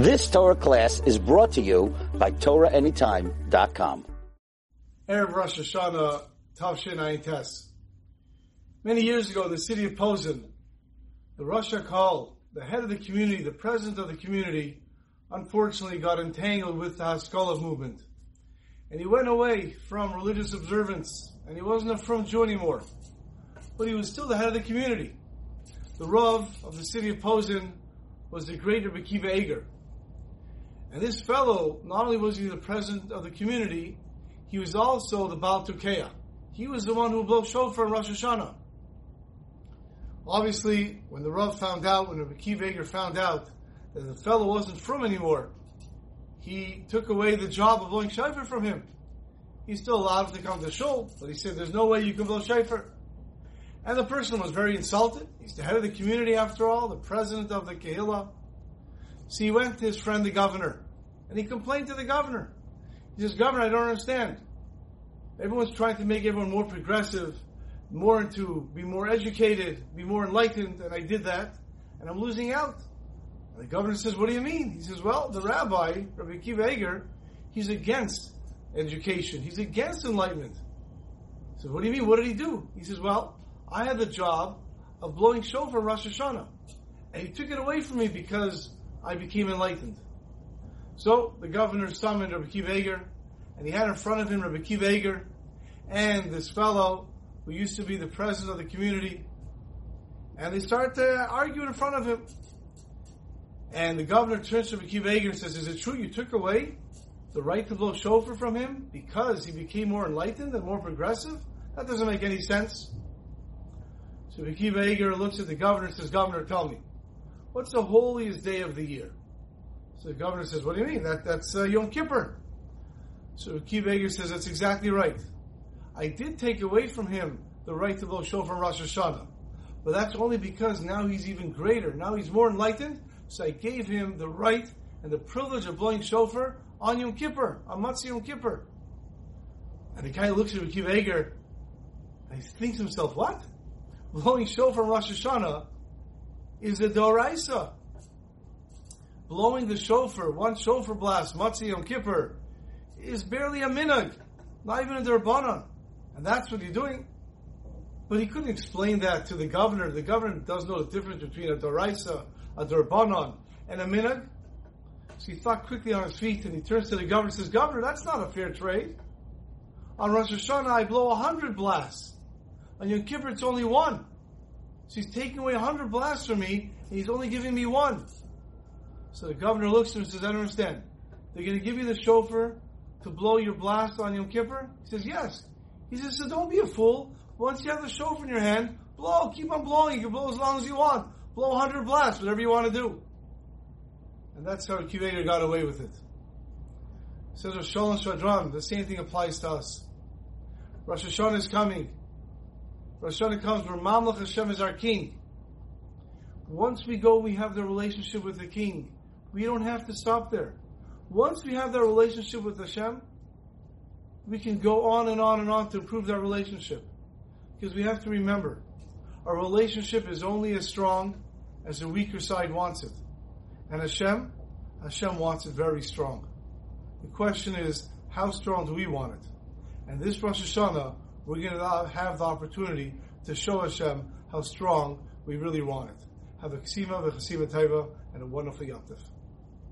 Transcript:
This Torah class is brought to you by TorahAnytime.com. Erev Rosh Hashanah, Tavshin Tes. Many years ago, in the city of Posen, the Rosh Hakol, the head of the community, the president of the community, unfortunately got entangled with the Haskalah movement. And he went away frum religious observance, and he wasn't a from Jew anymore. But he was still the head of the community. The Rav of the city of Posen was the great Rebbe Akiva Eger. And this fellow, not only was he the president of the community, he was also the Baal Tokea. He was the one who blew shofar in Rosh Hashanah. Obviously, when the Rav found out, when Rebbe Akiva Eger found out that the fellow wasn't from anymore, he took away the job of blowing shofar frum him. He still allowed him to come to shul, but he said, "There's no way you can blow shofar." And the person was very insulted. He's the head of the community, after all, the president of the Kehillah. So he went to his friend, the governor, and he complained to the governor. He says, Governor, I don't understand. Everyone's trying to make everyone more progressive, more into, be more educated, be more enlightened, and I did that, and I'm losing out. And the governor says, What do you mean? He says, Well, the rabbi, Rabbi Akiva Eger, he's against education. He's against enlightenment. So what do you mean? What did he do? He says, Well, I had the job of blowing shofar Rosh Hashanah. And he took it away from me because I became enlightened. So the governor summoned Rabbi Akiva Eger, and he had in front of him Rabbi Akiva Eger, and this fellow who used to be the president of the community, and they start to argue in front of him. And the governor turns to Rabbi Akiva Eger and says, Is it true you took away the right to blow shofar from him because he became more enlightened and more progressive? That doesn't make any sense. So Rabbi Akiva Eger looks at the governor and says, Governor, tell me, what's the holiest day of the year? So the governor says, What do you mean? That, that's uh, Yom Kippur. So Rabbi Akiva Eger says, That's exactly right. I did take away from him the right to blow shofar Rosh Hashanah. But that's only because now he's even greater. Now he's more enlightened. So I gave him the right and the privilege of blowing shofar on Yom Kippur, on Motzei Yom Kippur. And the guy looks at Eger and he thinks to himself, What? Blowing shofar Rosh Hashanah is a doraisa. Blowing the shofar, one shofar blast, Motzei Yom Kippur, is barely a minhag, not even a derbanan. And that's what you're doing. But he couldn't explain that to the governor. The governor does know the difference between a doraisa, a derbanan, and a minhag. So he thought quickly on his feet and he turns to the governor and says, Governor, that's not a fair trade. On Rosh Hashanah, I blow a hundred blasts. On Yom Kippur, it's only one. So he's taking away a hundred blasts from me, and he's only giving me one. So the governor looks at him and says, I don't understand. They're going to give you the shofar to blow your blast on Yom Kippur? He says, yes. He says, so don't be a fool. Once you have the shofar in your hand, blow, keep on blowing. You can blow as long as you want. Blow a hundred blasts, whatever you want to do. And that's how Eger got away with it. Says Rosh Hashanah the same thing applies to us. Rosh Hashanah is coming. Rosh Hashanah comes where Mamlech Hashem is our king. Once we go, we have the relationship with the king. We don't have to stop there. Once we have that relationship with Hashem, we can go on and on and on to improve that relationship. Because we have to remember, our relationship is only as strong as the weaker side wants it. And Hashem, Hashem wants it very strong. The question is, how strong do we want it? And this Rosh Hashanah, we're going to have the opportunity to show Hashem how strong we really want it. Have a ksima, a chesima taiva, and a wonderful yomtiv.